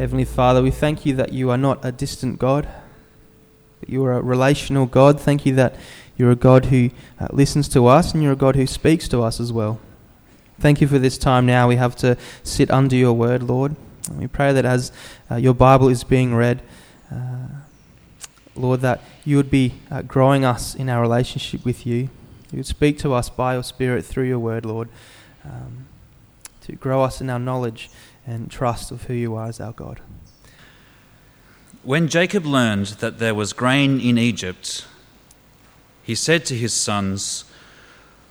Heavenly Father, we thank you that you are not a distant God, but you are a relational God. Thank you that you're a God who uh, listens to us and you're a God who speaks to us as well. Thank you for this time now we have to sit under your word, Lord. And we pray that as uh, your Bible is being read, uh, Lord, that you would be uh, growing us in our relationship with you. You would speak to us by your Spirit through your word, Lord, um, to grow us in our knowledge and trust of who you are as our God. When Jacob learned that there was grain in Egypt, he said to his sons,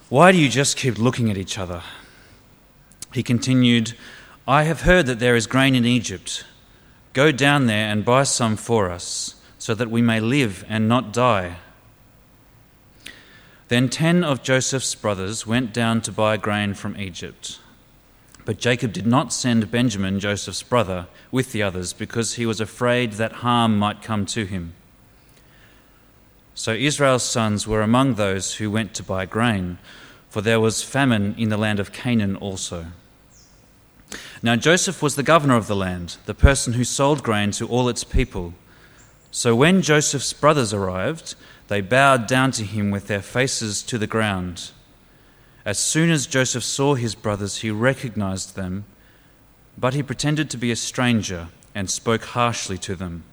Why do you just keep looking at each other? He continued, I have heard that there is grain in Egypt. Go down there and buy some for us, so that we may live and not die. Then ten of Joseph's brothers went down to buy grain from Egypt. But Jacob did not send Benjamin, Joseph's brother, with the others, because he was afraid that harm might come to him. So Israel's sons were among those who went to buy grain, for there was famine in the land of Canaan also. Now Joseph was the governor of the land, the person who sold grain to all its people. So when Joseph's brothers arrived, they bowed down to him with their faces to the ground. As soon as Joseph saw his brothers, he recognized them, but he pretended to be a stranger and spoke harshly to them.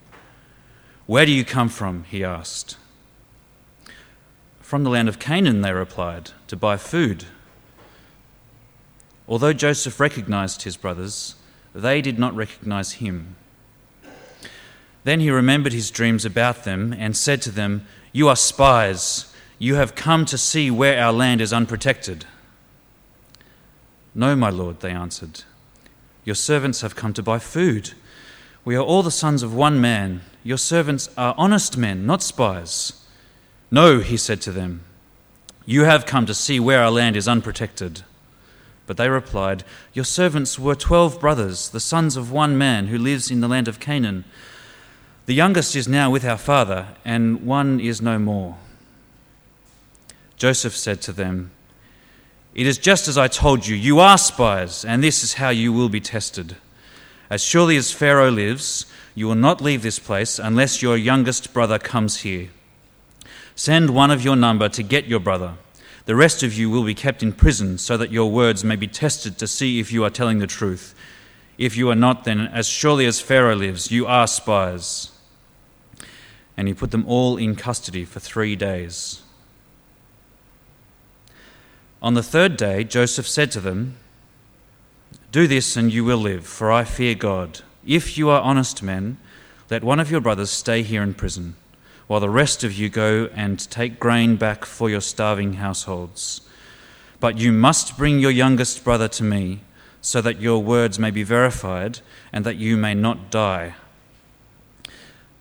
Where do you come from? he asked. From the land of Canaan, they replied, to buy food. Although Joseph recognized his brothers, they did not recognize him. Then he remembered his dreams about them and said to them, You are spies. You have come to see where our land is unprotected. No, my lord, they answered. Your servants have come to buy food. We are all the sons of one man. Your servants are honest men, not spies. No, he said to them, You have come to see where our land is unprotected. But they replied, Your servants were twelve brothers, the sons of one man who lives in the land of Canaan. The youngest is now with our father, and one is no more. Joseph said to them, It is just as I told you, you are spies, and this is how you will be tested. As surely as Pharaoh lives, you will not leave this place unless your youngest brother comes here. Send one of your number to get your brother. The rest of you will be kept in prison so that your words may be tested to see if you are telling the truth. If you are not, then as surely as Pharaoh lives, you are spies. And he put them all in custody for three days. On the third day, Joseph said to them, Do this and you will live, for I fear God. If you are honest men, let one of your brothers stay here in prison while the rest of you go and take grain back for your starving households. But you must bring your youngest brother to me, so that your words may be verified and that you may not die.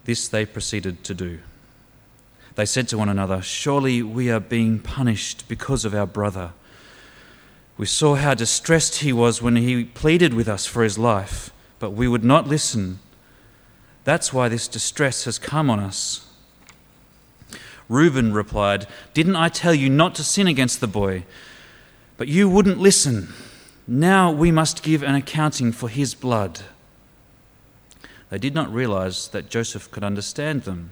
This they proceeded to do. They said to one another, Surely we are being punished because of our brother. We saw how distressed he was when he pleaded with us for his life, but we would not listen. That's why this distress has come on us. Reuben replied, Didn't I tell you not to sin against the boy? But you wouldn't listen. Now we must give an accounting for his blood. They did not realize that Joseph could understand them,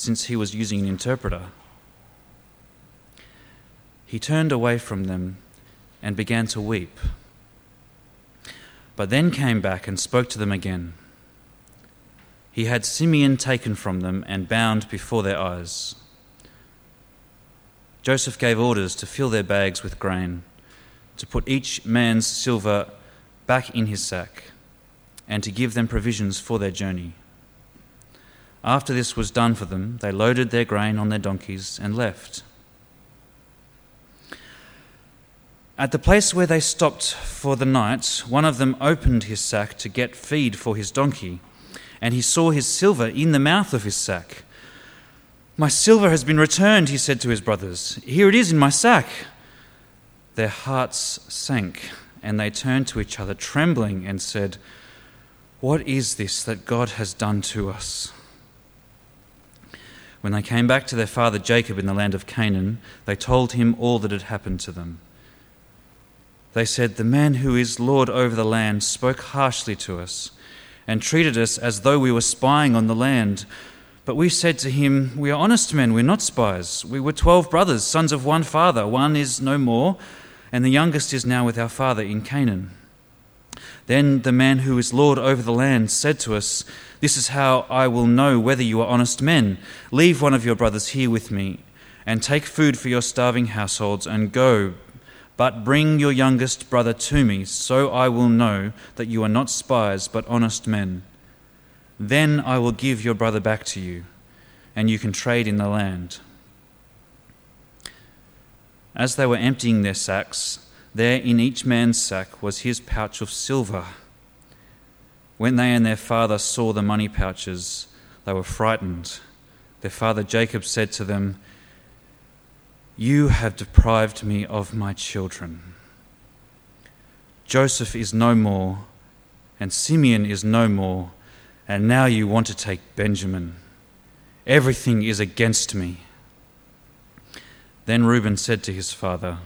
since he was using an interpreter. He turned away from them and began to weep, but then came back and spoke to them again. He had Simeon taken from them and bound before their eyes. Joseph gave orders to fill their bags with grain, to put each man's silver back in his sack, and to give them provisions for their journey. After this was done for them, they loaded their grain on their donkeys and left. At the place where they stopped for the night, one of them opened his sack to get feed for his donkey, and he saw his silver in the mouth of his sack. My silver has been returned, he said to his brothers. Here it is in my sack. Their hearts sank, and they turned to each other, trembling, and said, What is this that God has done to us? When they came back to their father Jacob in the land of Canaan, they told him all that had happened to them. They said, The man who is Lord over the land spoke harshly to us, and treated us as though we were spying on the land. But we said to him, We are honest men, we're not spies. We were twelve brothers, sons of one father. One is no more, and the youngest is now with our father in Canaan. Then the man who is Lord over the land said to us, This is how I will know whether you are honest men. Leave one of your brothers here with me, and take food for your starving households, and go. But bring your youngest brother to me, so I will know that you are not spies, but honest men. Then I will give your brother back to you, and you can trade in the land. As they were emptying their sacks, there in each man's sack was his pouch of silver. When they and their father saw the money pouches, they were frightened. Their father Jacob said to them, You have deprived me of my children. Joseph is no more, and Simeon is no more and now you want to take Benjamin. Everything is against me. Then Reuben said to his father,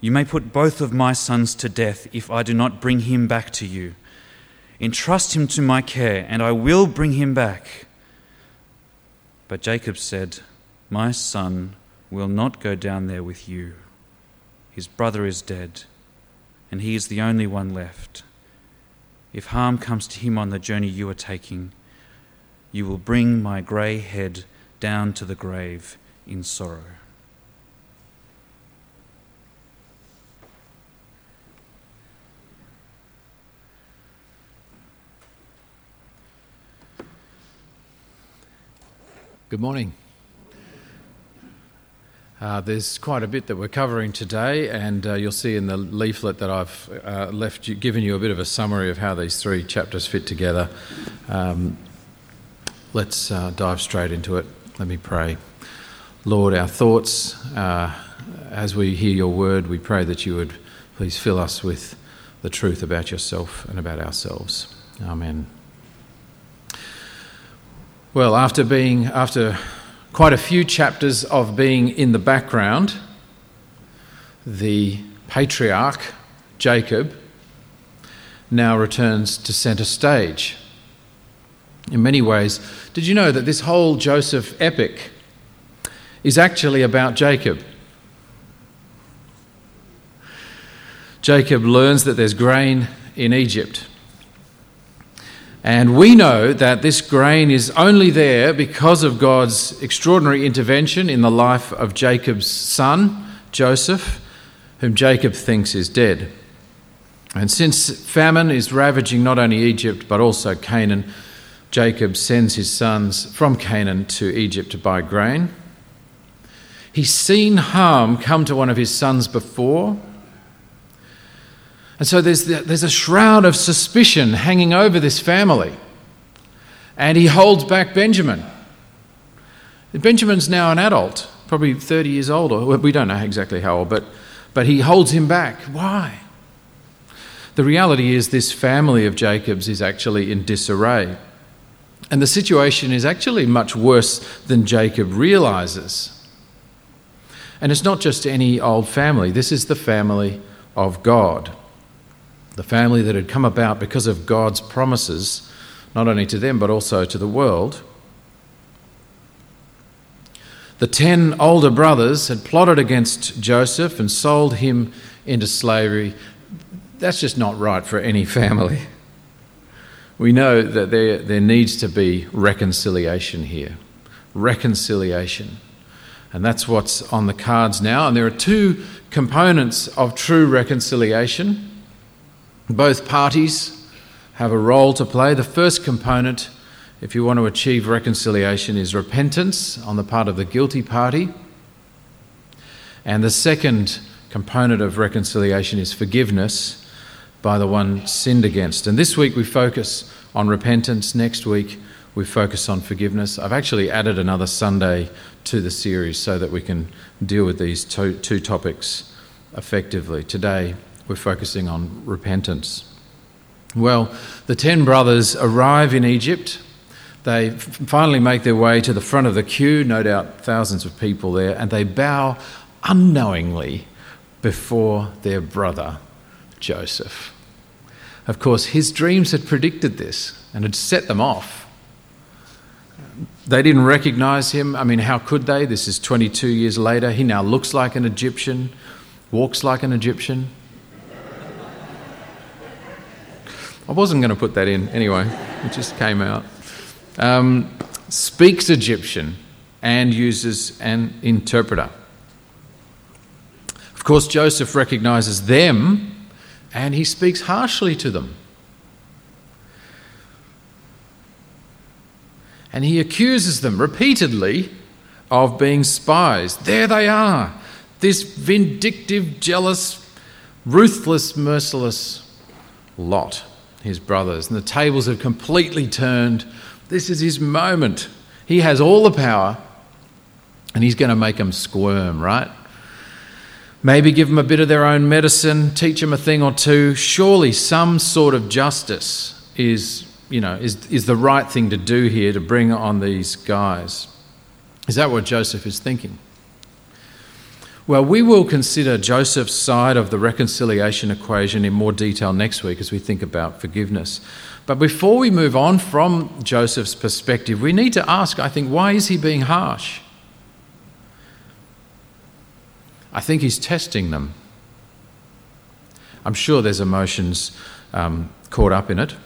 You may put both of my sons to death if I do not bring him back to you. Entrust him to my care, and I will bring him back. But Jacob said, My son will not go down there with you. His brother is dead, and he is the only one left. If harm comes to him on the journey you are taking, you will bring my grey head down to the grave in sorrow. Good morning. Uh, there's quite a bit that we're covering today, and uh, you'll see in the leaflet that I've uh, left you, given you a bit of a summary of how these three chapters fit together. Um, let's uh, dive straight into it. Let me pray. Lord, our thoughts, uh, as we hear your word, we pray that you would please fill us with the truth about yourself and about ourselves. Amen. Well, after being, after quite a few chapters of being in the background, the patriarch, Jacob, now returns to centre stage. In many ways, did you know that this whole Joseph epic is actually about Jacob? Jacob learns that there's grain in Egypt. And we know that this grain is only there because of God's extraordinary intervention in the life of Jacob's son, Joseph, whom Jacob thinks is dead. And since famine is ravaging not only Egypt but also Canaan, Jacob sends his sons from Canaan to Egypt to buy grain. He's seen harm come to one of his sons before, and so there's, the, there's a shroud of suspicion hanging over this family. And he holds back Benjamin. Benjamin's now an adult, probably 30 years old, or we don't know exactly how old, but, but he holds him back. Why? The reality is, this family of Jacob's is actually in disarray. And the situation is actually much worse than Jacob realizes. And it's not just any old family, this is the family of God the family that had come about because of God's promises, not only to them but also to the world. The ten older brothers had plotted against Joseph and sold him into slavery. That's just not right for any family. We know that there, there needs to be reconciliation here. Reconciliation. And that's what's on the cards now. And there are two components of true reconciliation. Both parties have a role to play. The first component, if you want to achieve reconciliation, is repentance on the part of the guilty party. And the second component of reconciliation is forgiveness by the one sinned against. And this week we focus on repentance. Next week we focus on forgiveness. I've actually added another Sunday to the series so that we can deal with these two, two topics effectively. Today, we're focusing on repentance. Well, the ten brothers arrive in Egypt. They finally make their way to the front of the queue, no doubt thousands of people there, and they bow unknowingly before their brother Joseph. Of course, his dreams had predicted this and had set them off. They didn't recognize him. I mean, how could they? This is 22 years later. He now looks like an Egyptian, walks like an Egyptian. I wasn't going to put that in anyway, it just came out. Um, speaks Egyptian and uses an interpreter. Of course, Joseph recognizes them and he speaks harshly to them. And he accuses them repeatedly of being spies. There they are, this vindictive, jealous, ruthless, merciless lot, his brothers. And the tables have completely turned. This is his moment. He has all the power, and he's going to make them squirm, right? Maybe give them a bit of their own medicine, teach them a thing or two. Surely some sort of justice is, you know, is, is the right thing to do here to bring on these guys. Is that what Joseph is thinking? Well, we will consider Joseph's side of the reconciliation equation in more detail next week as we think about forgiveness. But before we move on from Joseph's perspective, we need to ask, I think, why is he being harsh? I think he's testing them. I'm sure there's emotions um, caught up in it.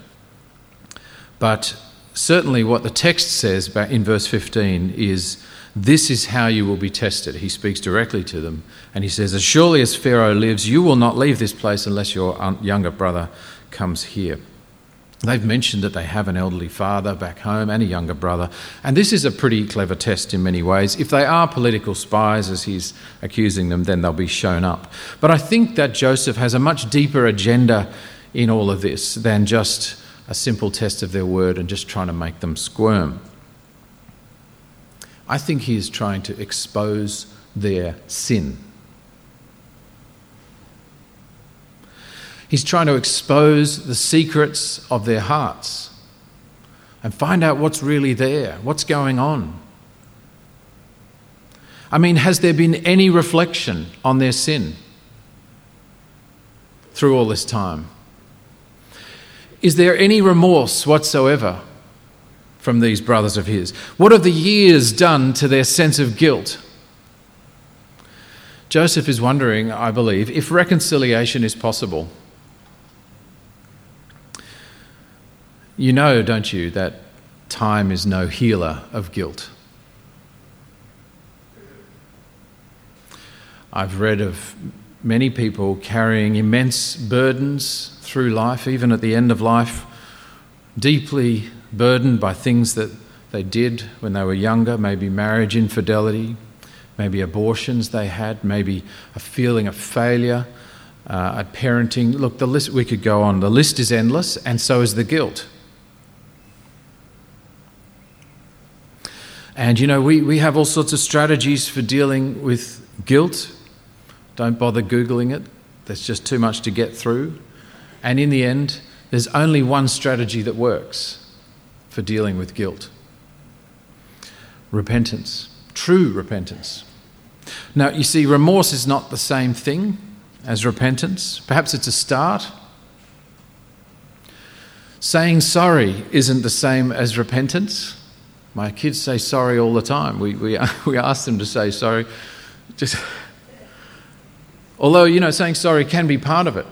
But certainly, what the text says in verse 15 is this is how you will be tested. He speaks directly to them and he says, As surely as Pharaoh lives, you will not leave this place unless your younger brother comes here. They've mentioned that they have an elderly father back home and a younger brother, and this is a pretty clever test in many ways. If they are political spies, as he's accusing them, then they'll be shown up. But I think that Joseph has a much deeper agenda in all of this than just a simple test of their word and just trying to make them squirm. I think he is trying to expose their sin. He's trying to expose the secrets of their hearts and find out what's really there, what's going on. I mean, has there been any reflection on their sin through all this time? Is there any remorse whatsoever from these brothers of his? What have the years done to their sense of guilt? Joseph is wondering, I believe, if reconciliation is possible. You know, don't you, that time is no healer of guilt. I've read of many people carrying immense burdens through life, even at the end of life, deeply burdened by things that they did when they were younger, maybe marriage infidelity, maybe abortions they had, maybe a feeling of failure uh, at parenting. Look, the list, we could go on. The list is endless, and so is the guilt. And you know, we, we have all sorts of strategies for dealing with guilt. Don't bother Googling it, there's just too much to get through. And in the end, there's only one strategy that works for dealing with guilt repentance, true repentance. Now, you see, remorse is not the same thing as repentance. Perhaps it's a start. Saying sorry isn't the same as repentance. My kids say sorry all the time. We, we, we ask them to say sorry. Just, although, you know, saying sorry can be part of it.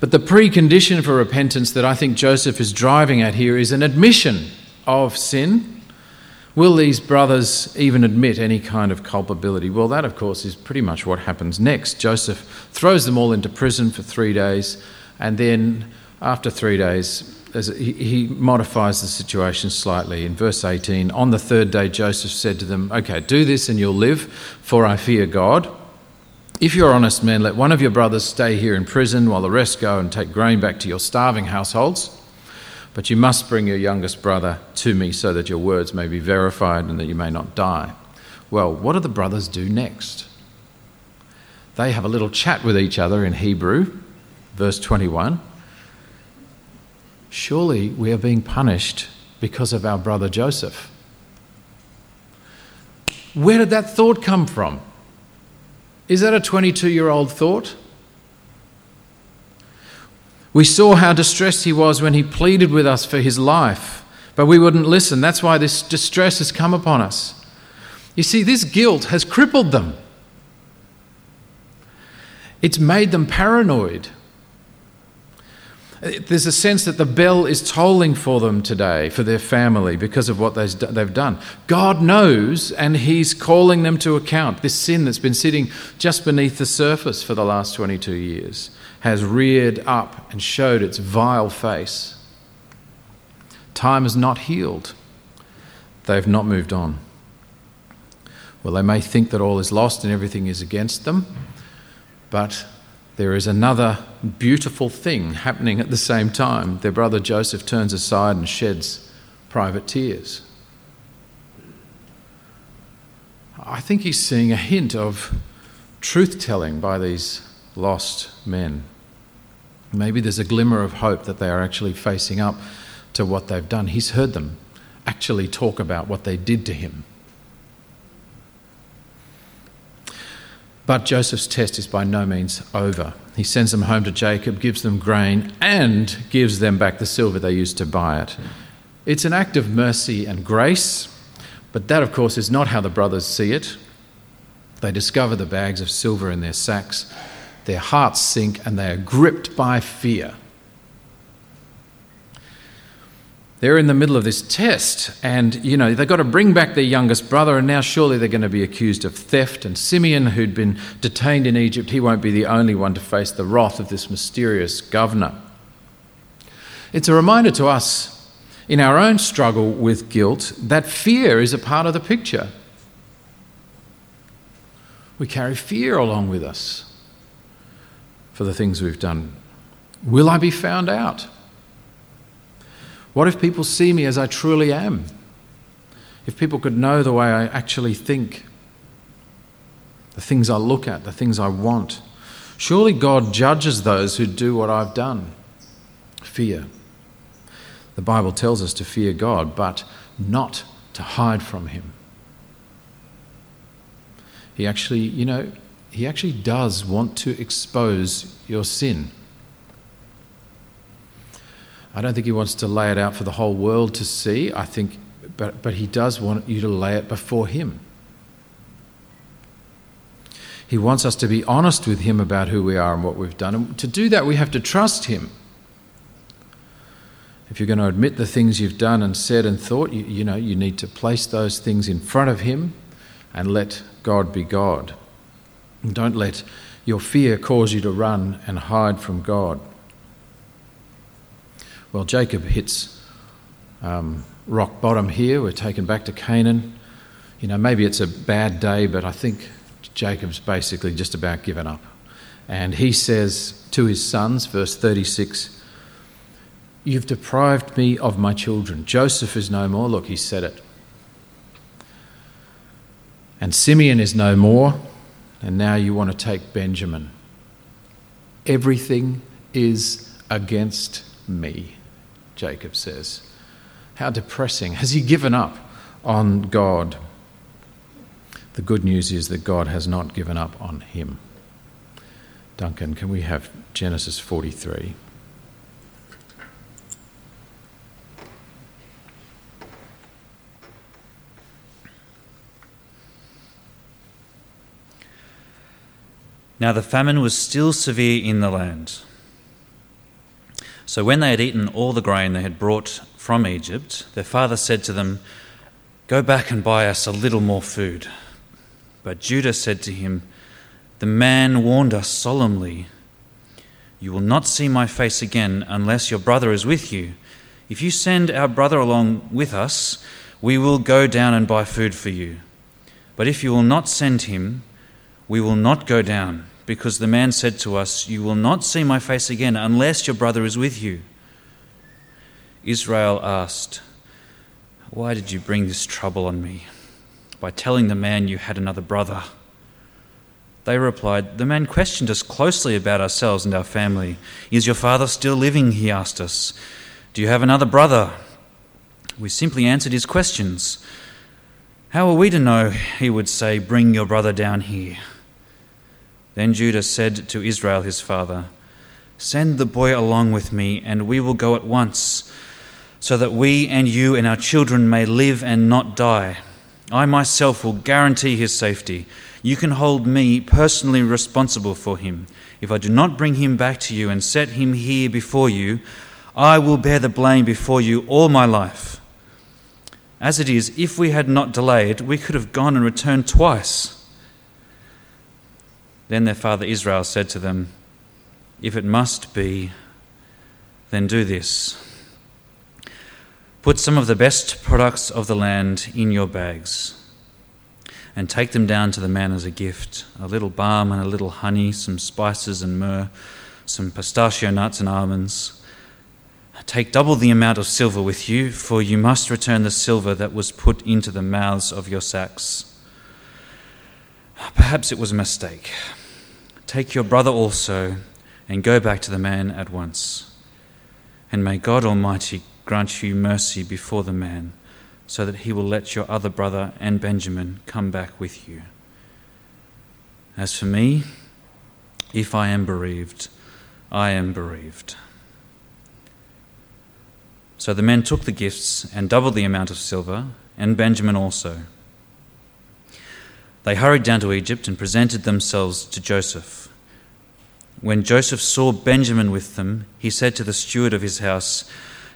But the precondition for repentance that I think Joseph is driving at here is an admission of sin. Will these brothers even admit any kind of culpability? Well, that, of course, is pretty much what happens next. Joseph throws them all into prison for three days, and then after three days, he modifies the situation slightly. In verse 18, on the third day, Joseph said to them, Okay, do this and you'll live, for I fear God. If you're honest men, let one of your brothers stay here in prison while the rest go and take grain back to your starving households. But you must bring your youngest brother to me so that your words may be verified and that you may not die. Well, what do the brothers do next? They have a little chat with each other in Hebrew, verse 21. Surely we are being punished because of our brother Joseph. Where did that thought come from? Is that a 22 year old thought? We saw how distressed he was when he pleaded with us for his life, but we wouldn't listen. That's why this distress has come upon us. You see, this guilt has crippled them, it's made them paranoid. There's a sense that the bell is tolling for them today, for their family, because of what they've done. God knows, and He's calling them to account. This sin that's been sitting just beneath the surface for the last 22 years has reared up and showed its vile face. Time has not healed, they've not moved on. Well, they may think that all is lost and everything is against them, but there is another beautiful thing happening at the same time. Their brother Joseph turns aside and sheds private tears. I think he's seeing a hint of truth telling by these lost men. Maybe there's a glimmer of hope that they are actually facing up to what they've done. He's heard them actually talk about what they did to him. But Joseph's test is by no means over. He sends them home to Jacob, gives them grain, and gives them back the silver they used to buy it. It's an act of mercy and grace, but that, of course, is not how the brothers see it. They discover the bags of silver in their sacks, their hearts sink, and they are gripped by fear. They're in the middle of this test and you know they've got to bring back their youngest brother and now surely they're going to be accused of theft. And simeon who'd been detained in egypt he won't be the only one to face the wrath of this mysterious governor. It's a reminder to us in our own struggle with guilt that fear is a part of the picture. We carry fear along with us for the things we've done. Will i be found out what if people see me as I truly am? If people could know the way I actually think, the things I look at, the things I want. Surely God judges those who do what I've done. Fear. The Bible tells us to fear God, but not to hide from Him. He actually, you know, He actually does want to expose your sin. I don't think he wants to lay it out for the whole world to see. I think, but, but he does want you to lay it before him. He wants us to be honest with him about who we are and what we've done. And to do that, we have to trust him. If you're going to admit the things you've done and said and thought, you, you know, you need to place those things in front of him and let God be God. And don't let your fear cause you to run and hide from God. Well, Jacob hits um, rock bottom here. We're taken back to Canaan. You know, maybe it's a bad day, but I think Jacob's basically just about given up. And he says to his sons, verse 36, You've deprived me of my children. Joseph is no more. Look, he said it. And Simeon is no more. And now you want to take Benjamin. Everything is against me. Jacob says. How depressing. Has he given up on God? The good news is that God has not given up on him. Duncan, can we have Genesis 43? Now the famine was still severe in the land. So when they had eaten all the grain they had brought from Egypt, their father said to them, Go back and buy us a little more food. But Judah said to him, The man warned us solemnly, You will not see my face again unless your brother is with you. If you send our brother along with us, we will go down and buy food for you. But if you will not send him, we will not go down because the man said to us, You will not see my face again unless your brother is with you. Israel asked, Why did you bring this trouble on me by telling the man you had another brother? They replied, The man questioned us closely about ourselves and our family. Is your father still living? He asked us. Do you have another brother? We simply answered his questions. How are we to know? He would say, Bring your brother down here. Then Judah said to Israel his father, Send the boy along with me, and we will go at once, so that we and you and our children may live and not die. I myself will guarantee his safety. You can hold me personally responsible for him. If I do not bring him back to you and set him here before you, I will bear the blame before you all my life. As it is, if we had not delayed, we could have gone and returned twice. Then their father Israel said to them, If it must be, then do this. Put some of the best products of the land in your bags and take them down to the man as a gift a little balm and a little honey, some spices and myrrh, some pistachio nuts and almonds. Take double the amount of silver with you, for you must return the silver that was put into the mouths of your sacks. Perhaps it was a mistake. Take your brother also and go back to the man at once. And may God Almighty grant you mercy before the man, so that he will let your other brother and Benjamin come back with you. As for me, if I am bereaved, I am bereaved. So the men took the gifts and doubled the amount of silver, and Benjamin also. They hurried down to Egypt and presented themselves to Joseph. When Joseph saw Benjamin with them, he said to the steward of his house,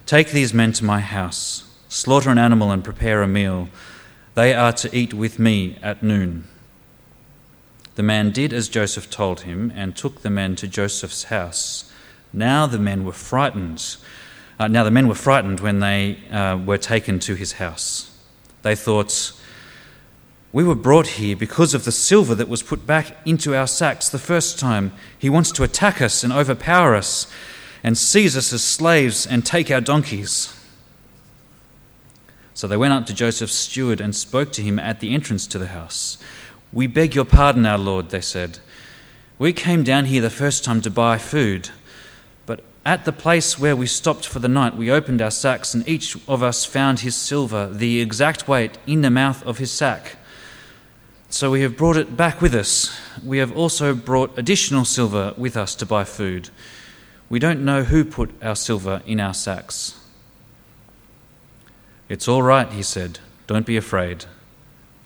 Take these men to my house, slaughter an animal, and prepare a meal. They are to eat with me at noon. The man did as Joseph told him and took the men to Joseph's house. Now the men were frightened. Uh, now the men were frightened when they uh, were taken to his house. They thought, We were brought here because of the silver that was put back into our sacks the first time. He wants to attack us and overpower us and seize us as slaves and take our donkeys. So they went up to Joseph's steward and spoke to him at the entrance to the house. We beg your pardon, our Lord, they said. We came down here the first time to buy food, but at the place where we stopped for the night, we opened our sacks, and each of us found his silver, the exact weight, in the mouth of his sack. So we have brought it back with us. We have also brought additional silver with us to buy food. We don't know who put our silver in our sacks. It's all right, he said. Don't be afraid.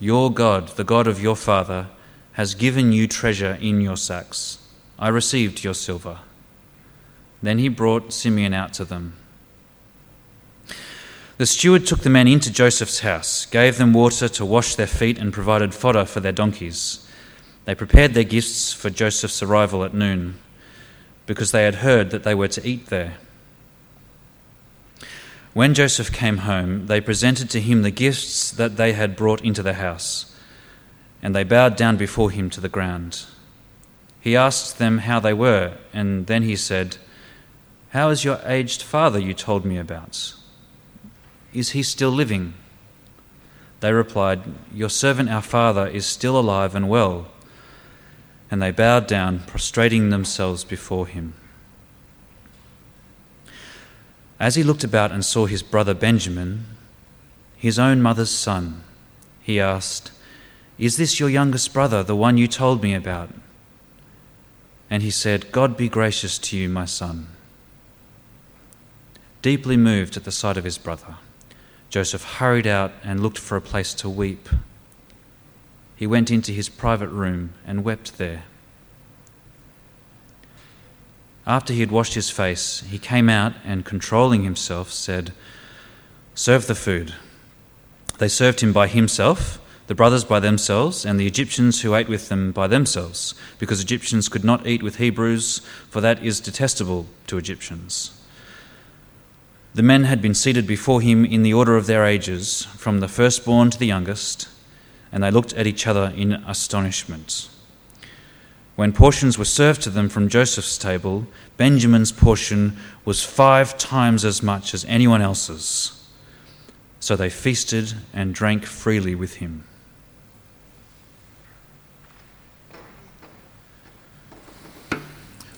Your God, the God of your father, has given you treasure in your sacks. I received your silver. Then he brought Simeon out to them. The steward took the men into Joseph's house, gave them water to wash their feet, and provided fodder for their donkeys. They prepared their gifts for Joseph's arrival at noon because they had heard that they were to eat there. When Joseph came home, they presented to him the gifts that they had brought into the house, and they bowed down before him to the ground. He asked them how they were, and then he said, How is your aged father you told me about? Is he still living? They replied, Your servant, our father, is still alive and well and they bowed down, prostrating themselves before him. As he looked about and saw his brother Benjamin, his own mother's son, he asked, Is this your youngest brother, the one you told me about? And he said, God be gracious to you, my son. Deeply moved at the sight of his brother, Joseph hurried out and looked for a place to weep he went into his private room and wept there. After he had washed his face, he came out and, controlling himself, said, Serve the food. They served him by himself, the brothers by themselves, and the Egyptians who ate with them by themselves, because Egyptians could not eat with Hebrews, for that is detestable to Egyptians. The men had been seated before him in the order of their ages, from the firstborn to the youngest and they looked at each other in astonishment. When portions were served to them from Joseph's table, Benjamin's portion was five times as much as anyone else's. So they feasted and drank freely with him.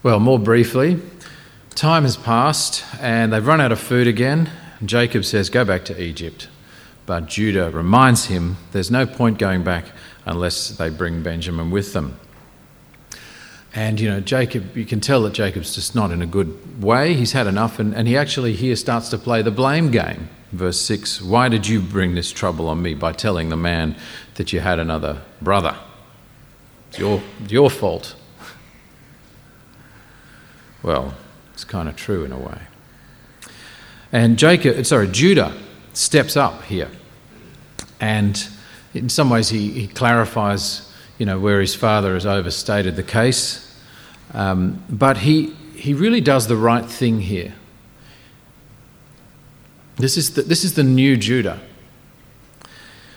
Well, more briefly, time has passed and they've run out of food again. Jacob says, Go back to Egypt. But Judah reminds him there's no point going back unless they bring Benjamin with them. And, you know, Jacob, you can tell that Jacob's just not in a good way. He's had enough, and, and he actually here starts to play the blame game. Verse 6 Why did you bring this trouble on me by telling the man that you had another brother? It's your, your fault. Well, kind of true in a way. And Jacob, sorry, Judah steps up here. And in some ways, he, he clarifies, you know, where his father has overstated the case. Um, but he, he really does the right thing here. This is the, this is the new Judah.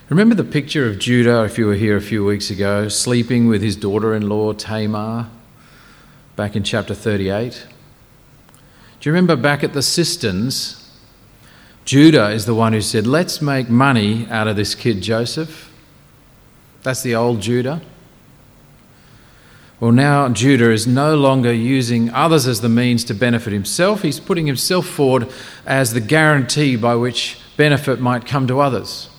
Remember the picture of Judah, if you were here a few weeks ago, sleeping with his daughter in law Tamar back in chapter 38? Do you remember back at the cisterns? Judah is the one who said, Let's make money out of this kid Joseph. That's the old Judah. Well, now Judah is no longer using others as the means to benefit himself. He's putting himself forward as the guarantee by which benefit might come to others.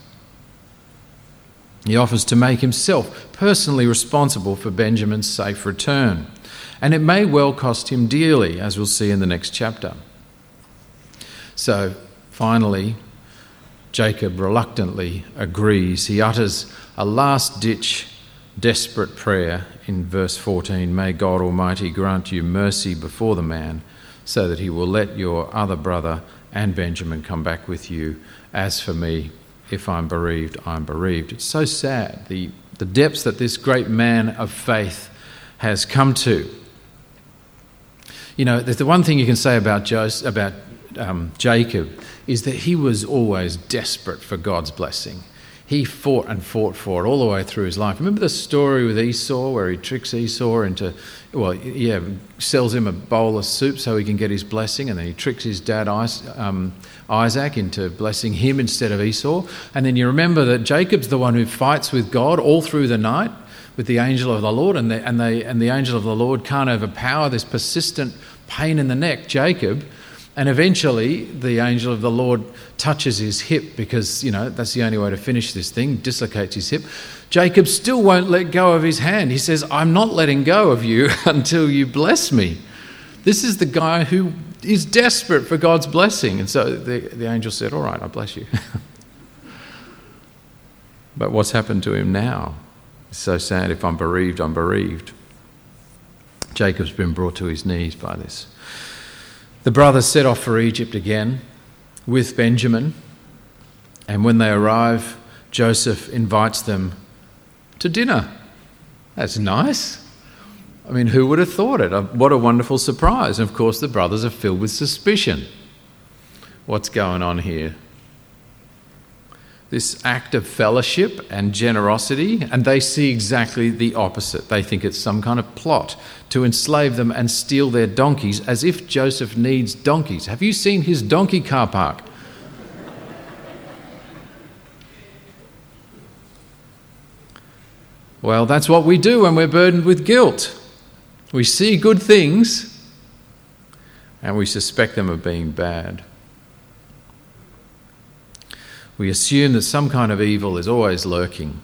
He offers to make himself personally responsible for Benjamin's safe return. And it may well cost him dearly, as we'll see in the next chapter. So, finally, Jacob reluctantly agrees. He utters a last ditch, desperate prayer in verse 14 May God Almighty grant you mercy before the man, so that he will let your other brother and Benjamin come back with you. As for me, if I'm bereaved, I'm bereaved. It's so sad, the, the depths that this great man of faith has come to. You know, the one thing you can say about, Joseph, about um, Jacob is that he was always desperate for God's blessing he fought and fought for it all the way through his life. Remember the story with Esau where he tricks Esau into, well, yeah, sells him a bowl of soup so he can get his blessing, and then he tricks his dad um, Isaac into blessing him instead of Esau. And then you remember that Jacob's the one who fights with God all through the night with the angel of the Lord, and the, and, they, and the angel of the Lord can't overpower this persistent pain in the neck, Jacob. And eventually, the angel of the Lord touches his hip because, you know, that's the only way to finish this thing, dislocates his hip. Jacob still won't let go of his hand. He says, I'm not letting go of you until you bless me. This is the guy who is desperate for God's blessing. And so the, the angel said, All right, I bless you. but what's happened to him now? It's so sad. If I'm bereaved, I'm bereaved. Jacob's been brought to his knees by this. The brothers set off for Egypt again with Benjamin, and when they arrive, Joseph invites them to dinner. That's nice. I mean, who would have thought it? Uh, what a wonderful surprise. And of course, the brothers are filled with suspicion. What's going on here? This act of fellowship and generosity, and they see exactly the opposite. They think it's some kind of plot to enslave them and steal their donkeys, as if Joseph needs donkeys. Have you seen his donkey car park? Well, that's what we do when we're burdened with guilt. We see good things and we suspect them of being bad. We assume that some kind of evil is always lurking.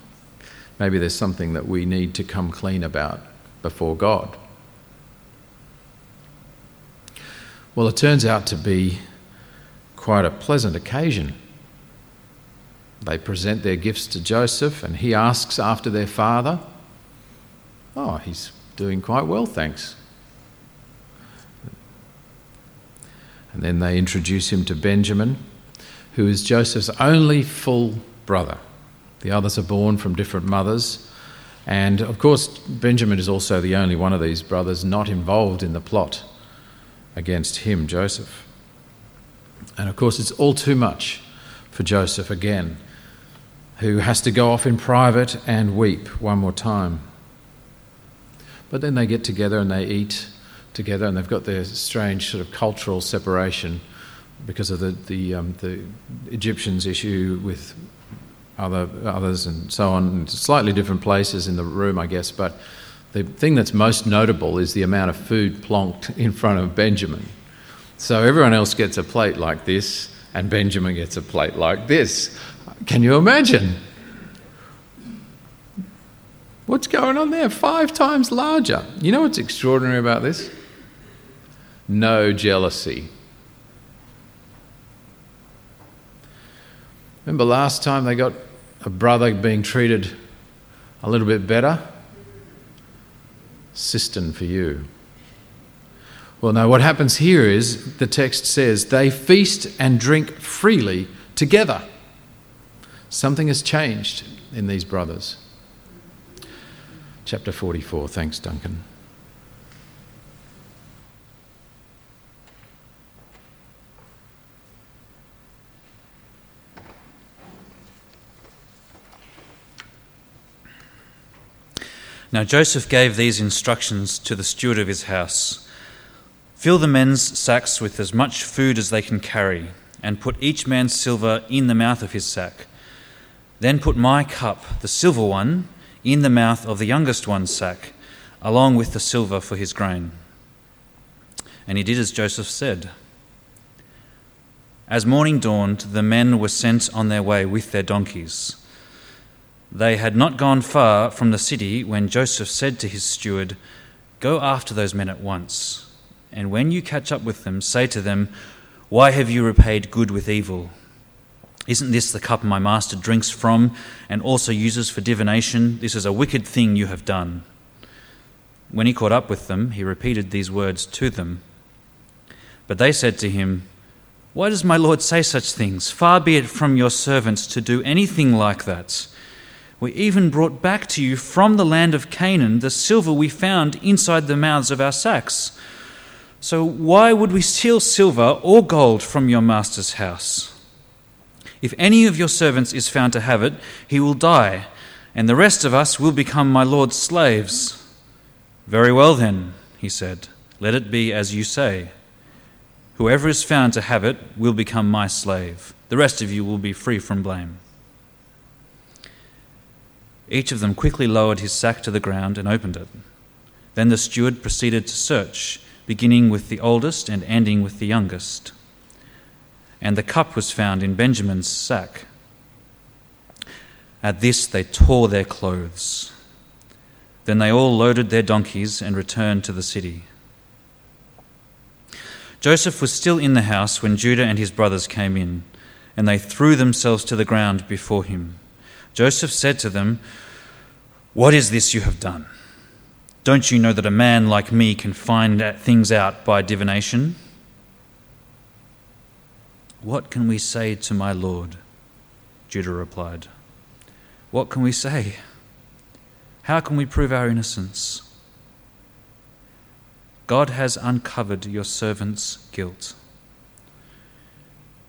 Maybe there's something that we need to come clean about before God. Well, it turns out to be quite a pleasant occasion. They present their gifts to Joseph, and he asks after their father. Oh, he's doing quite well, thanks. And then they introduce him to Benjamin, who is Joseph's only full brother. The others are born from different mothers. And of course, Benjamin is also the only one of these brothers not involved in the plot against him, Joseph. And of course, it's all too much for Joseph again, who has to go off in private and weep one more time. But then they get together and they eat together, and they've got their strange sort of cultural separation because of the the, um, the Egyptians' issue with other others and so on. Slightly different places in the room, I guess, but the thing that's most notable is the amount of food plonked in front of Benjamin. So everyone else gets a plate like this, and Benjamin gets a plate like this. Can you imagine? What's going on there? Five times larger. You know what's extraordinary about this? No jealousy. Remember last time they got a brother being treated a little bit better? Cistern for you. Well, no, what happens here is the text says they feast and drink freely together. Something has changed in these brothers. Chapter 44. Thanks, Duncan. Now Joseph gave these instructions to the steward of his house Fill the men's sacks with as much food as they can carry, and put each man's silver in the mouth of his sack. Then put my cup, the silver one, in the mouth of the youngest one's sack, along with the silver for his grain. And he did as Joseph said. As morning dawned, the men were sent on their way with their donkeys. They had not gone far from the city when Joseph said to his steward, Go after those men at once, and when you catch up with them, say to them, Why have you repaid good with evil? Isn't this the cup my master drinks from and also uses for divination? This is a wicked thing you have done. When he caught up with them, he repeated these words to them. But they said to him, Why does my Lord say such things? Far be it from your servants to do anything like that. We even brought back to you from the land of Canaan the silver we found inside the mouths of our sacks. So why would we steal silver or gold from your master's house? If any of your servants is found to have it, he will die, and the rest of us will become my lord's slaves. Very well, then, he said, let it be as you say. Whoever is found to have it will become my slave. The rest of you will be free from blame. Each of them quickly lowered his sack to the ground and opened it. Then the steward proceeded to search, beginning with the oldest and ending with the youngest. And the cup was found in Benjamin's sack. At this they tore their clothes. Then they all loaded their donkeys and returned to the city. Joseph was still in the house when Judah and his brothers came in, and they threw themselves to the ground before him. Joseph said to them, What is this you have done? Don't you know that a man like me can find things out by divination? What can we say to my Lord? Judah replied. What can we say? How can we prove our innocence? God has uncovered your servant's guilt.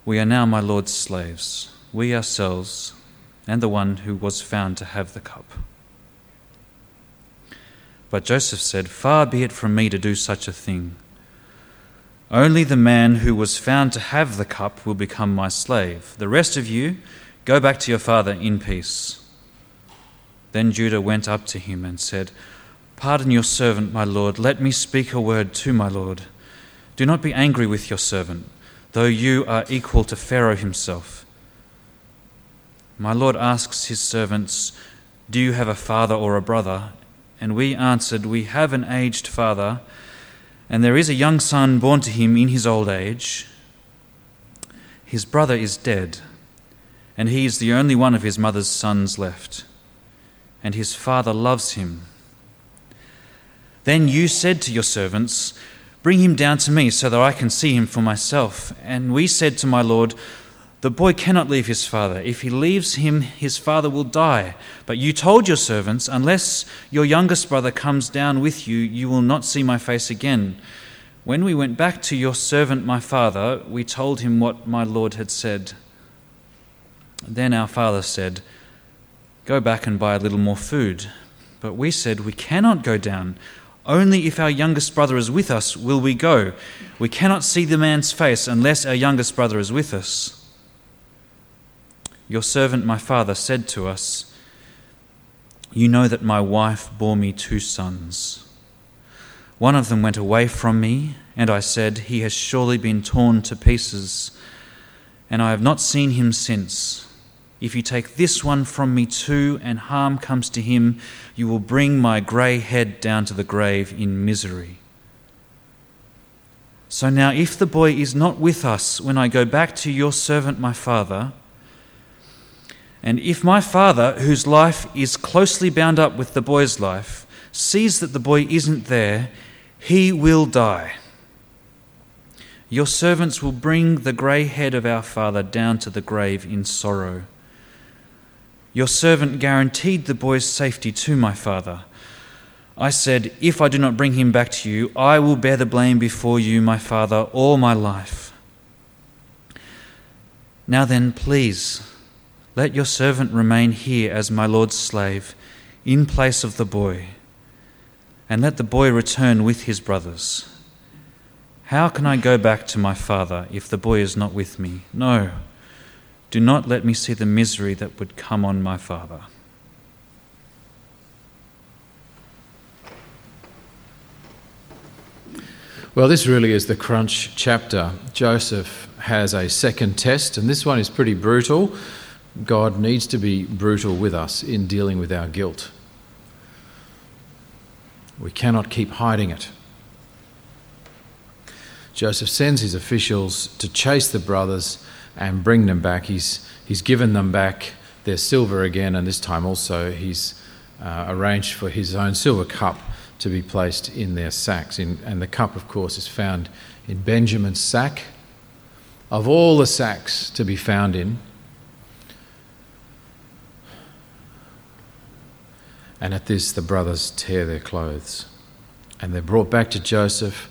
We are now my Lord's slaves, we ourselves and the one who was found to have the cup. But Joseph said, Far be it from me to do such a thing. Only the man who was found to have the cup will become my slave. The rest of you, go back to your father in peace. Then Judah went up to him and said, Pardon your servant, my lord. Let me speak a word to my lord. Do not be angry with your servant, though you are equal to Pharaoh himself. My Lord asks his servants, Do you have a father or a brother? And we answered, We have an aged father, and there is a young son born to him in his old age. His brother is dead, and he is the only one of his mother's sons left, and his father loves him. Then you said to your servants, Bring him down to me so that I can see him for myself. And we said to my Lord, the boy cannot leave his father. If he leaves him, his father will die. But you told your servants, Unless your youngest brother comes down with you, you will not see my face again. When we went back to your servant, my father, we told him what my Lord had said. Then our father said, Go back and buy a little more food. But we said, We cannot go down. Only if our youngest brother is with us will we go. We cannot see the man's face unless our youngest brother is with us. Your servant, my father, said to us, You know that my wife bore me two sons. One of them went away from me, and I said, He has surely been torn to pieces, and I have not seen him since. If you take this one from me too, and harm comes to him, you will bring my grey head down to the grave in misery. So now, if the boy is not with us when I go back to your servant my father, and if my father, whose life is closely bound up with the boy's life, sees that the boy isn't there, he will die. Your servants will bring the grey head of our father down to the grave in sorrow. Your servant guaranteed the boy's safety to my father. I said, If I do not bring him back to you, I will bear the blame before you, my father, all my life. Now then, please, let your servant remain here as my Lord's slave, in place of the boy, and let the boy return with his brothers. How can I go back to my father if the boy is not with me? No. Do not let me see the misery that would come on my father. Well, this really is the crunch chapter. Joseph has a second test, and this one is pretty brutal. God needs to be brutal with us in dealing with our guilt. We cannot keep hiding it. Joseph sends his officials to chase the brothers and bring them back. He's, he's given them back their silver again, and this time also he's uh, arranged for his own silver cup to be placed in their sacks. In, and the cup, of course, is found in Benjamin's sack. Of all the sacks to be found in, and at this the brothers tear their clothes. And they're brought back to Joseph.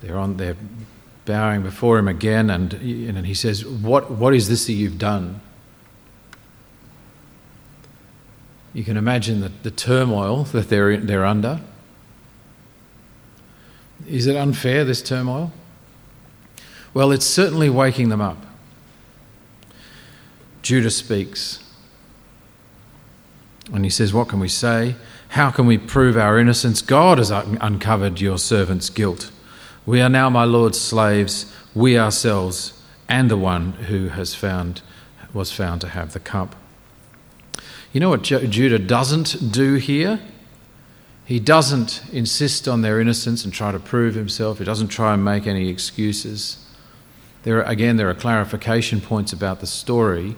They're on, they're bowing before him again, and, and he says, what, what is this that you've done? You can imagine the, the turmoil that they're, they're under. Is it unfair, this turmoil? Well, it's certainly waking them up. Judah speaks. And he says, What can we say? How can we prove our innocence? God has un- uncovered your servant's guilt. We are now my Lord's slaves, we ourselves, and the one who has found, was found to have the cup. You know what Judah doesn't do here? He doesn't insist on their innocence and try to prove himself. He doesn't try and make any excuses. There are, again, there are clarification points about the story,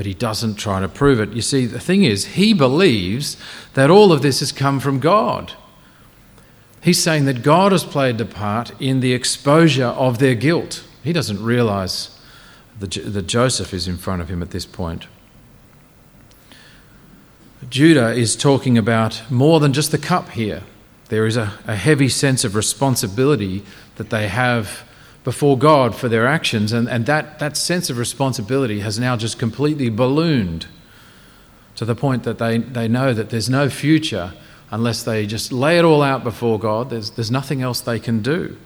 but he doesn't try to prove it. You see, the thing is, he believes that all of this has come from God. He's saying that God has played a part in the exposure of their guilt. He doesn't realize that Joseph is in front of him at this point. Judah is talking about more than just the cup here. There is a, a heavy sense of responsibility that they have before God for their actions, and, and that, that sense of responsibility has now just completely ballooned to the point that they, they know that there's no future unless they just lay it all out before God. There's, there's nothing else they can do.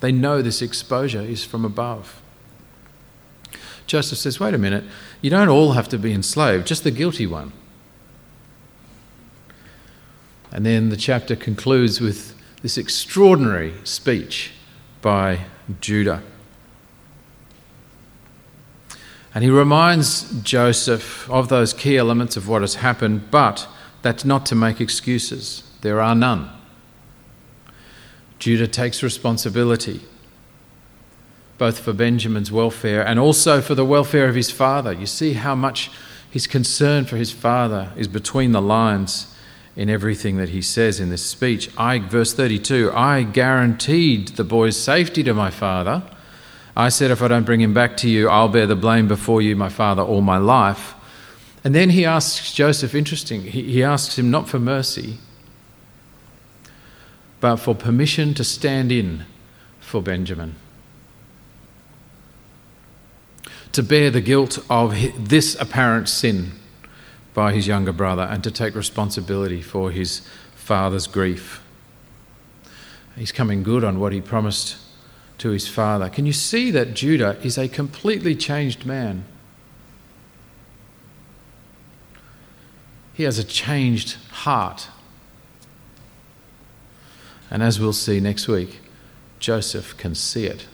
They know this exposure is from above. Joseph says, wait a minute, you don't all have to be enslaved, just the guilty one. And then the chapter concludes with this extraordinary speech by Judah. And he reminds Joseph of those key elements of what has happened, but that's not to make excuses. There are none. Judah takes responsibility, both for Benjamin's welfare and also for the welfare of his father. You see how much his concern for his father is between the lines in everything that he says in this speech. I, verse 32, I guaranteed the boy's safety to my father. I said, if I don't bring him back to you, I'll bear the blame before you, my father, all my life. And then he asks Joseph, interesting, he, he asks him not for mercy, but for permission to stand in for Benjamin. To bear the guilt of this apparent sin by his younger brother and to take responsibility for his father's grief. He's coming good on what he promised to his father. Can you see that Judah is a completely changed man? He has a changed heart. And as we'll see next week, Joseph can see it.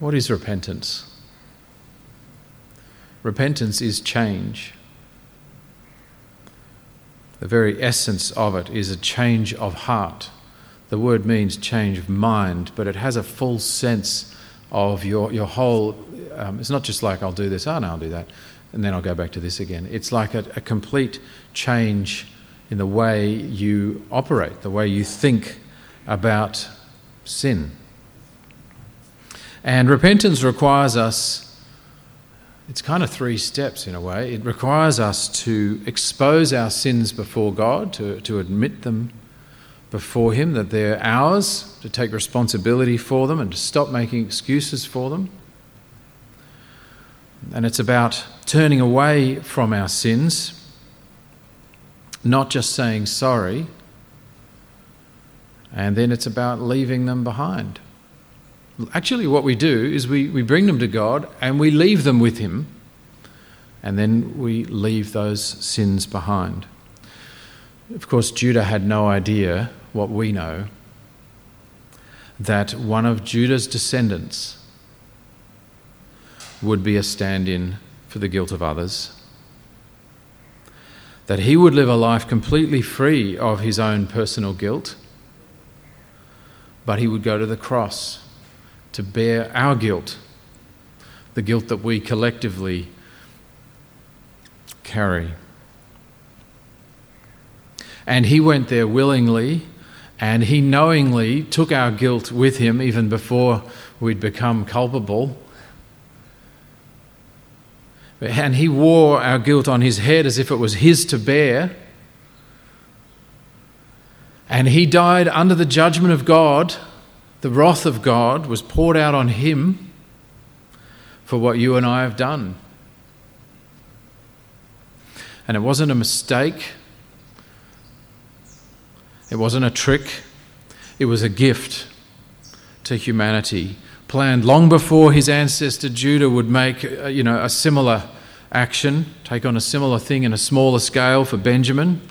What is repentance? Repentance is change. The very essence of it is a change of heart. The word means change of mind, but it has a full sense of your, your whole. Um, it's not just like, I'll do this, oh no, I'll do that, and then I'll go back to this again. It's like a, a complete change in the way you operate, the way you think about sin. And repentance requires us, it's kind of three steps in a way. It requires us to expose our sins before God, to, to admit them before Him, that they're ours, to take responsibility for them, and to stop making excuses for them. And it's about turning away from our sins, not just saying sorry, and then it's about leaving them behind. Actually, what we do is we, we bring them to God and we leave them with Him, and then we leave those sins behind. Of course, Judah had no idea what we know that one of Judah's descendants would be a stand in for the guilt of others. That he would live a life completely free of his own personal guilt, but he would go to the cross to bear our guilt, the guilt that we collectively carry. And he went there willingly and he knowingly took our guilt with him even before we'd become culpable. And he wore our guilt on his head as if it was his to bear. And he died under the judgment of God. The wrath of God was poured out on him for what you and I have done. And it wasn't a mistake. It wasn't a trick, it was a gift to humanity, planned long before his ancestor Judah would make uh, you know, a similar action, take on a similar thing in a smaller scale for Benjamin,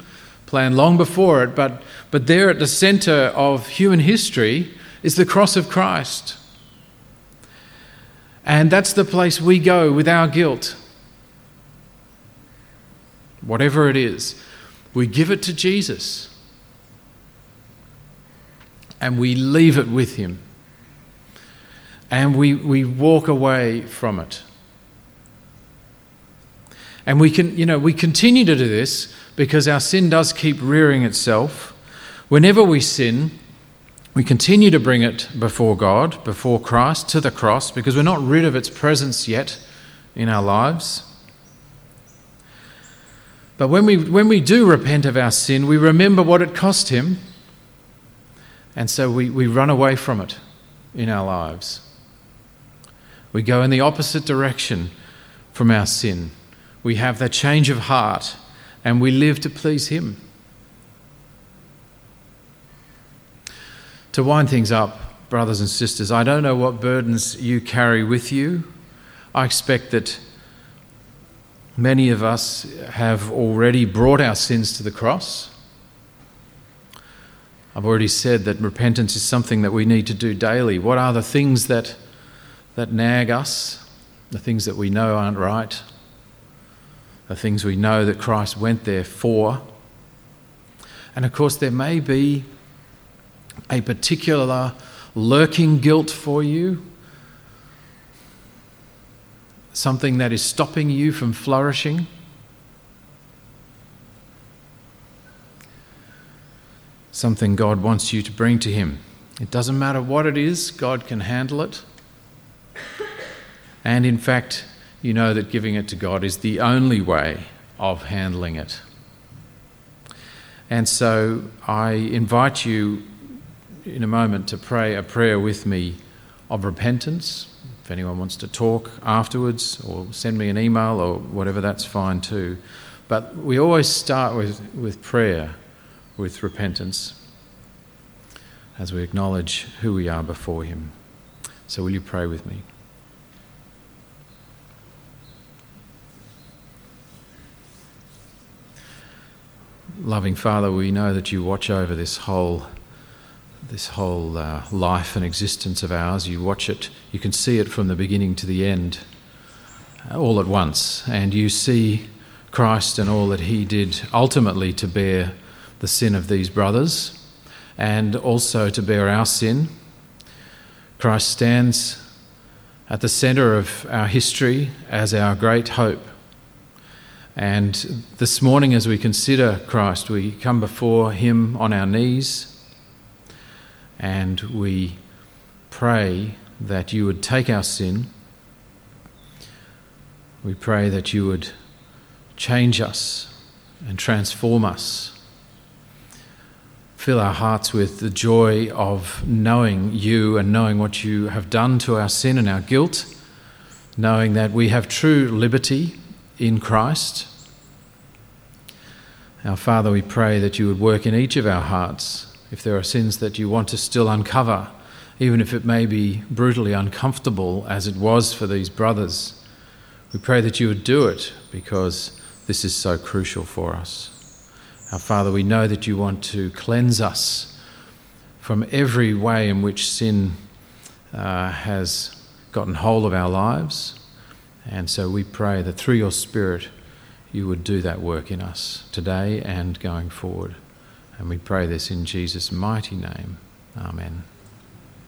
planned long before it, but, but there at the center of human history is the cross of Christ. And that's the place we go with our guilt. Whatever it is, we give it to Jesus and we leave it with Him. And we, we walk away from it. And we can, you know, we continue to do this because our sin does keep rearing itself. Whenever we sin, we continue to bring it before God, before Christ, to the cross, because we're not rid of its presence yet in our lives. But when we, when we do repent of our sin, we remember what it cost Him and so we, we run away from it in our lives. We go in the opposite direction from our sin. We have that change of heart and we live to please Him. To wind things up, brothers and sisters, I don't know what burdens you carry with you. I expect that many of us have already brought our sins to the cross. I've already said that repentance is something that we need to do daily. What are the things that, that nag us? The things that we know aren't right? The things we know that Christ went there for? And of course, there may be a particular lurking guilt for you, something that is stopping you from flourishing. something God wants you to bring to Him. It doesn't matter what it is, God can handle it. And in fact, you know that giving it to God is the only way of handling it. And so I invite you in a moment to pray a prayer with me of repentance. If anyone wants to talk afterwards or send me an email or whatever, that's fine too. But we always start with, with prayer with repentance as we acknowledge who we are before Him. So, will you pray with me? Loving Father, we know that you watch over this whole, this whole uh, life and existence of ours. You watch it, you can see it from the beginning to the end, uh, all at once, and you see Christ and all that He did ultimately to bear the sin of these brothers and also to bear our sin. Christ stands at the centre of our history as our great hope. And this morning, as we consider Christ, we come before Him on our knees and we pray that you would take our sin. We pray that you would change us and transform us. Fill our hearts with the joy of knowing you and knowing what you have done to our sin and our guilt, knowing that we have true liberty in Christ. Our Father, we pray that you would work in each of our hearts if there are sins that you want to still uncover, even if it may be brutally uncomfortable as it was for these brothers. We pray that you would do it because this is so crucial for us. Our Father, we know that you want to cleanse us from every way in which sin uh, has gotten hold of our lives. And so we pray that through your Spirit, you would do that work in us today and going forward. And we pray this in Jesus' mighty name. Amen.